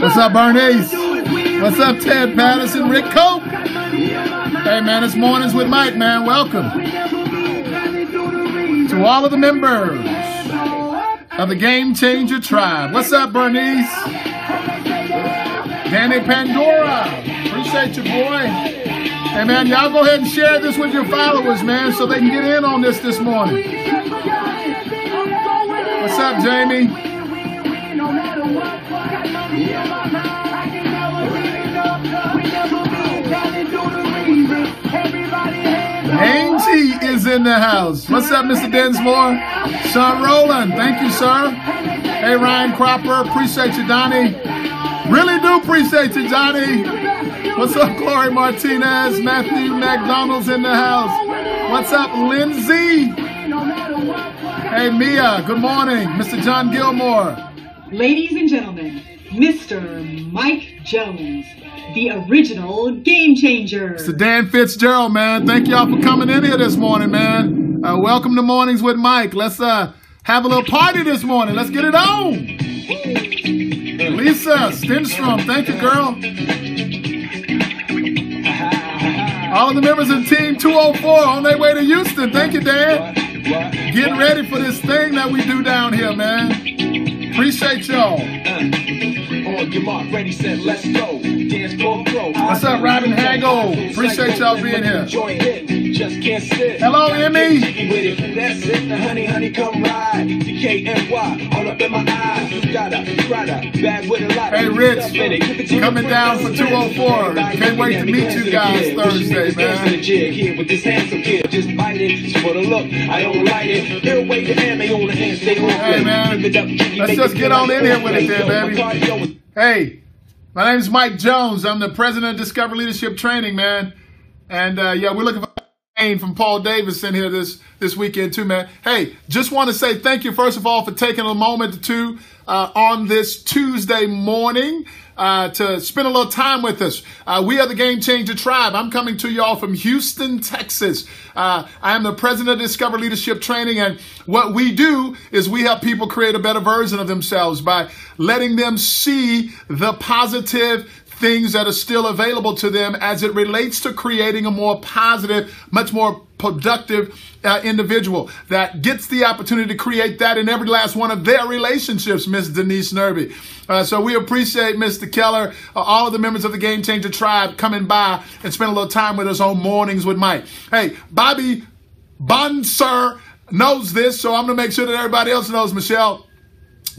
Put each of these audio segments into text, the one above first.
What's up, Bernice? What's up, Ted Patterson, Rick Cope? Hey, man, it's Mornings with Mike, man. Welcome to all of the members of the Game Changer Tribe. What's up, Bernice? Danny Pandora. Appreciate you, boy. Hey, man, y'all go ahead and share this with your followers, man, so they can get in on this this morning. Up, Jamie? Angie is in the house. What's up, Mr. Densmore? Sean Rowland, thank you, sir. Hey, Ryan Cropper, appreciate you, Donnie. Really do appreciate you, Johnny. What's up, Corey Martinez? Matthew McDonald's in the house. What's up, Lindsay? Hey, Mia, good morning. Mr. John Gilmore. Ladies and gentlemen, Mr. Mike Jones, the original game changer. Mr. Dan Fitzgerald, man. Thank y'all for coming in here this morning, man. Uh, welcome to Mornings with Mike. Let's uh, have a little party this morning. Let's get it on. Lisa Stenstrom, thank you, girl. All of the members of Team 204 on their way to Houston. Thank you, Dan. Getting ready for this thing that we do down here, man. Appreciate y'all. On your mark, ready, set, let's go. Dance pro. What's up, Robin Hagel? Appreciate y'all being here. Just can't sit. Hello, Emmy. Jiggy with it, that's it. The honey, honey, come ride. DKNY, all up in my eyes. You got a Prada, bag with a lot. Hey, Rich, stuff in it. Give it to coming down for 204. Can't wait to meet you guys Thursday, man. Here with this handsome kid, just bite it. For the look, I don't like it. Here, wait the hammer on the hand, stay on Hey, man. Let's just get on in here with it there, baby. Hey, my name is Mike Jones. I'm the president of Discover Leadership Training, man. And uh, yeah, we're looking for from Paul Davis in here this this weekend too, man. Hey, just want to say thank you first of all for taking a moment or two uh, on this Tuesday morning uh, to spend a little time with us. Uh, we are the Game Changer Tribe. I'm coming to y'all from Houston, Texas. Uh, I am the president of Discover Leadership Training, and what we do is we help people create a better version of themselves by letting them see the positive things that are still available to them as it relates to creating a more positive, much more productive uh, individual that gets the opportunity to create that in every last one of their relationships, Miss Denise Nerby. Uh, so we appreciate Mr. Keller, uh, all of the members of the Game Changer Tribe coming by and spending a little time with us on Mornings with Mike. Hey, Bobby Bonser knows this, so I'm going to make sure that everybody else knows, Michelle.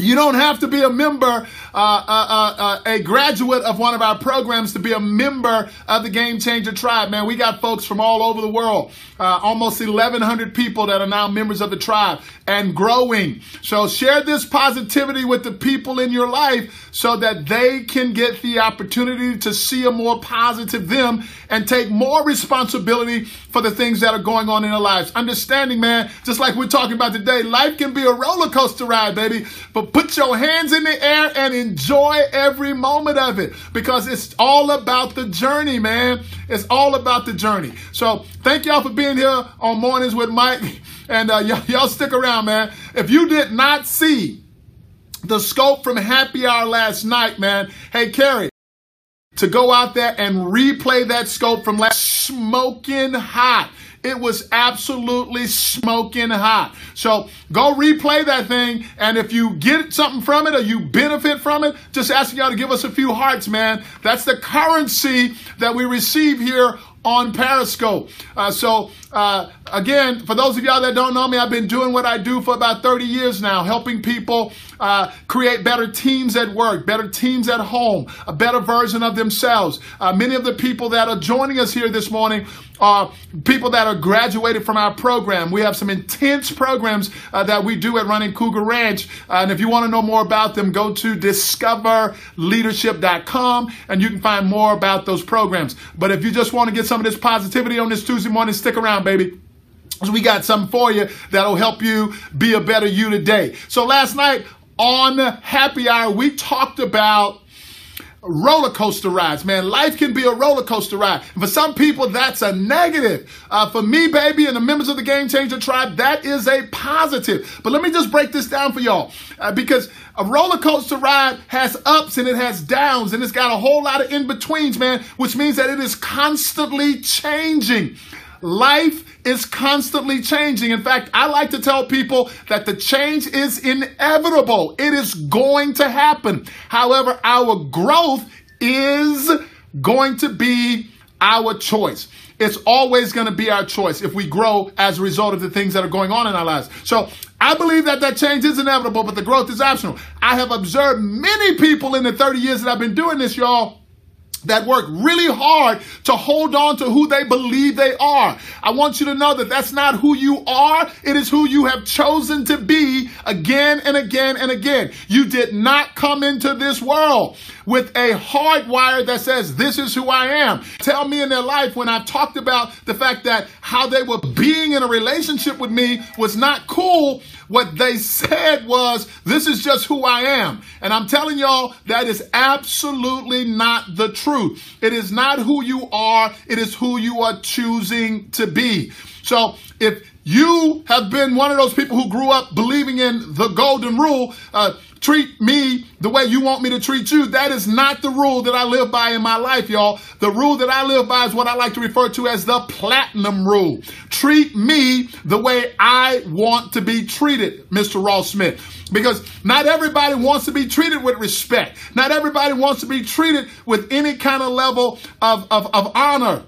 You don't have to be a member, uh, uh, uh, a graduate of one of our programs to be a member of the Game Changer Tribe. Man, we got folks from all over the world, uh, almost 1,100 people that are now members of the tribe and growing. So share this positivity with the people in your life so that they can get the opportunity to see a more positive them and take more responsibility for the things that are going on in their lives. Understanding, man, just like we're talking about today, life can be a roller coaster ride, baby. But put your hands in the air and enjoy every moment of it because it's all about the journey, man. It's all about the journey. So thank y'all for being here on Mornings with Mike. And uh, y- y'all stick around, man. If you did not see the scope from happy hour last night, man, hey, Carrie, to go out there and replay that scope from last smoking hot. It was absolutely smoking hot. So go replay that thing. And if you get something from it or you benefit from it, just asking y'all to give us a few hearts, man. That's the currency that we receive here on Periscope. Uh, so, uh, again, for those of y'all that don't know me, I've been doing what I do for about 30 years now, helping people uh, create better teams at work, better teams at home, a better version of themselves. Uh, many of the people that are joining us here this morning are people that are graduated from our program. We have some intense programs uh, that we do at Running Cougar Ranch. Uh, and if you want to know more about them, go to discoverleadership.com and you can find more about those programs. But if you just want to get some of this positivity on this Tuesday morning, stick around, baby. So we got something for you that'll help you be a better you today. So last night on Happy Hour, we talked about roller coaster rides, man. Life can be a roller coaster ride. And for some people, that's a negative. Uh, for me, baby, and the members of the Game Changer Tribe, that is a positive. But let me just break this down for y'all uh, because a roller coaster ride has ups and it has downs and it's got a whole lot of in betweens, man, which means that it is constantly changing. Life is constantly changing. In fact, I like to tell people that the change is inevitable. It is going to happen. However, our growth is going to be our choice. It's always going to be our choice if we grow as a result of the things that are going on in our lives. So I believe that that change is inevitable, but the growth is optional. I have observed many people in the 30 years that I've been doing this, y'all that work really hard to hold on to who they believe they are. I want you to know that that's not who you are. It is who you have chosen to be again and again and again. You did not come into this world with a hardwire that says, this is who I am. Tell me in their life when I've talked about the fact that how they were being in a relationship with me was not cool. What they said was, this is just who I am. And I'm telling y'all, that is absolutely not the truth. It is not who you are. It is who you are choosing to be. So if you have been one of those people who grew up believing in the golden rule, uh, treat me the way you want me to treat you. That is not the rule that I live by in my life, y'all. The rule that I live by is what I like to refer to as the platinum rule. Treat me the way I want to be treated, Mr. Ross Smith. Because not everybody wants to be treated with respect. Not everybody wants to be treated with any kind of level of, of, of honor.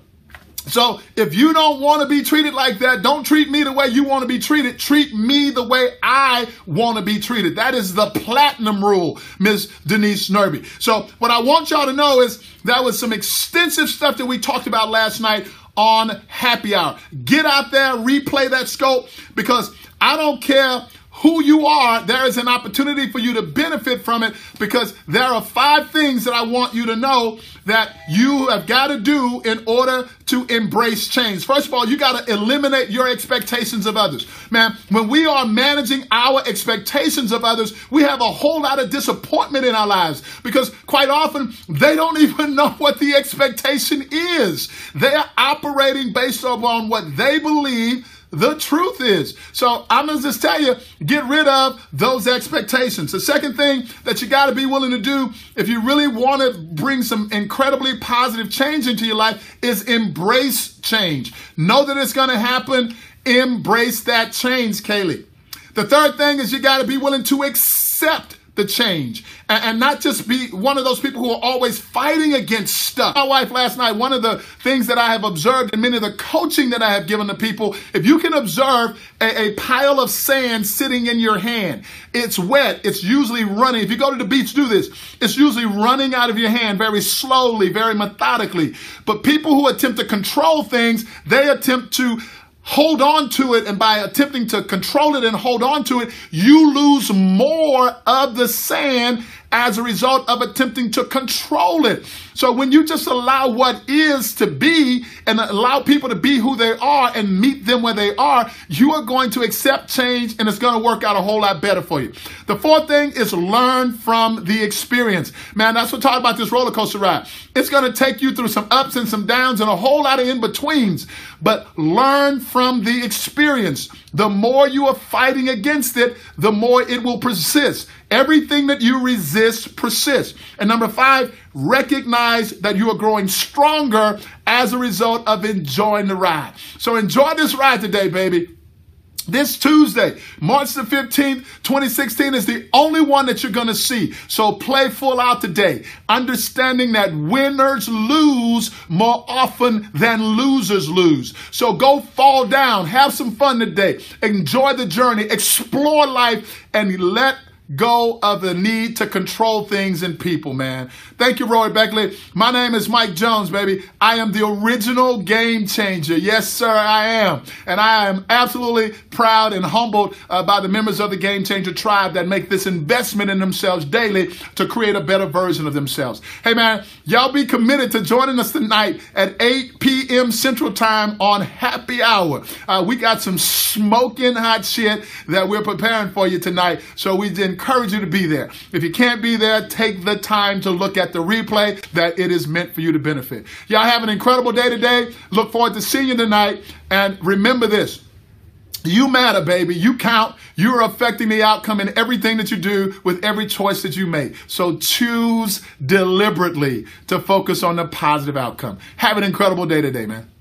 So if you don't want to be treated like that, don't treat me the way you want to be treated. Treat me the way I want to be treated. That is the platinum rule, Ms. Denise Nerby. So what I want y'all to know is that was some extensive stuff that we talked about last night on happy hour. Get out there, replay that scope because I don't care who you are, there is an opportunity for you to benefit from it because there are five things that I want you to know that you have got to do in order to embrace change. First of all, you got to eliminate your expectations of others. Man, when we are managing our expectations of others, we have a whole lot of disappointment in our lives because quite often they don't even know what the expectation is. They are operating based upon what they believe the truth is. So I'm going to just tell you, get rid of those expectations. The second thing that you got to be willing to do if you really want to bring some incredibly positive change into your life is embrace change. Know that it's going to happen. Embrace that change, Kaylee. The third thing is you got to be willing to accept the change and, and, not just be one of those people who are always fighting against stuff. My wife last night, one of the things that I have observed in many of the coaching that I have given to people, if you can observe a, a pile of sand sitting in your hand, it's wet, it's usually running. If you go to the beach, do this. It's usually running out of your hand very slowly, very methodically. But people who attempt to control things, they attempt to hold on to it and by attempting to control it and hold on to it, you lose more of the sand as a result of attempting to control it. So when you just allow what is to be and allow people to be who they are and meet them where they are, you are going to accept change and it's going to work out a whole lot better for you. The fourth thing is learn from the experience. Man, that's what I'm talking about this roller coaster ride. It's going to take you through some ups and some downs and a whole lot of in betweens, but learn from the experience. The more you are fighting against it, the more it will persist. Everything that you resist persists. And number five, recognize that you are growing stronger as a result of enjoying the ride. So enjoy this ride today, baby. This Tuesday, March the 15th, 2016 is the only one that you're going to see. So play full out today, understanding that winners lose more often than losers lose. So go fall down, have some fun today, enjoy the journey, explore life, and let go of the need to control things and people, man. Thank you, Roy Beckley. My name is Mike Jones, baby. I am the original game changer. Yes, sir, I am. And I am absolutely proud and humbled uh, by the members of the Game Changer tribe that make this investment in themselves daily to create a better version of themselves. Hey, man, y'all be committed to joining us tonight at 8 p.m. Central Time on Happy Hour. Uh, we got some smoking hot shit that we're preparing for you tonight. So we did encourage you to be there. If you can't be there, take the time to look at the replay that it is meant for you to benefit. Y'all have an incredible day today. Look forward to seeing you tonight. And remember this. You matter, baby. You count. You're affecting the outcome in everything that you do with every choice that you make. So choose deliberately to focus on the positive outcome. Have an incredible day today, man.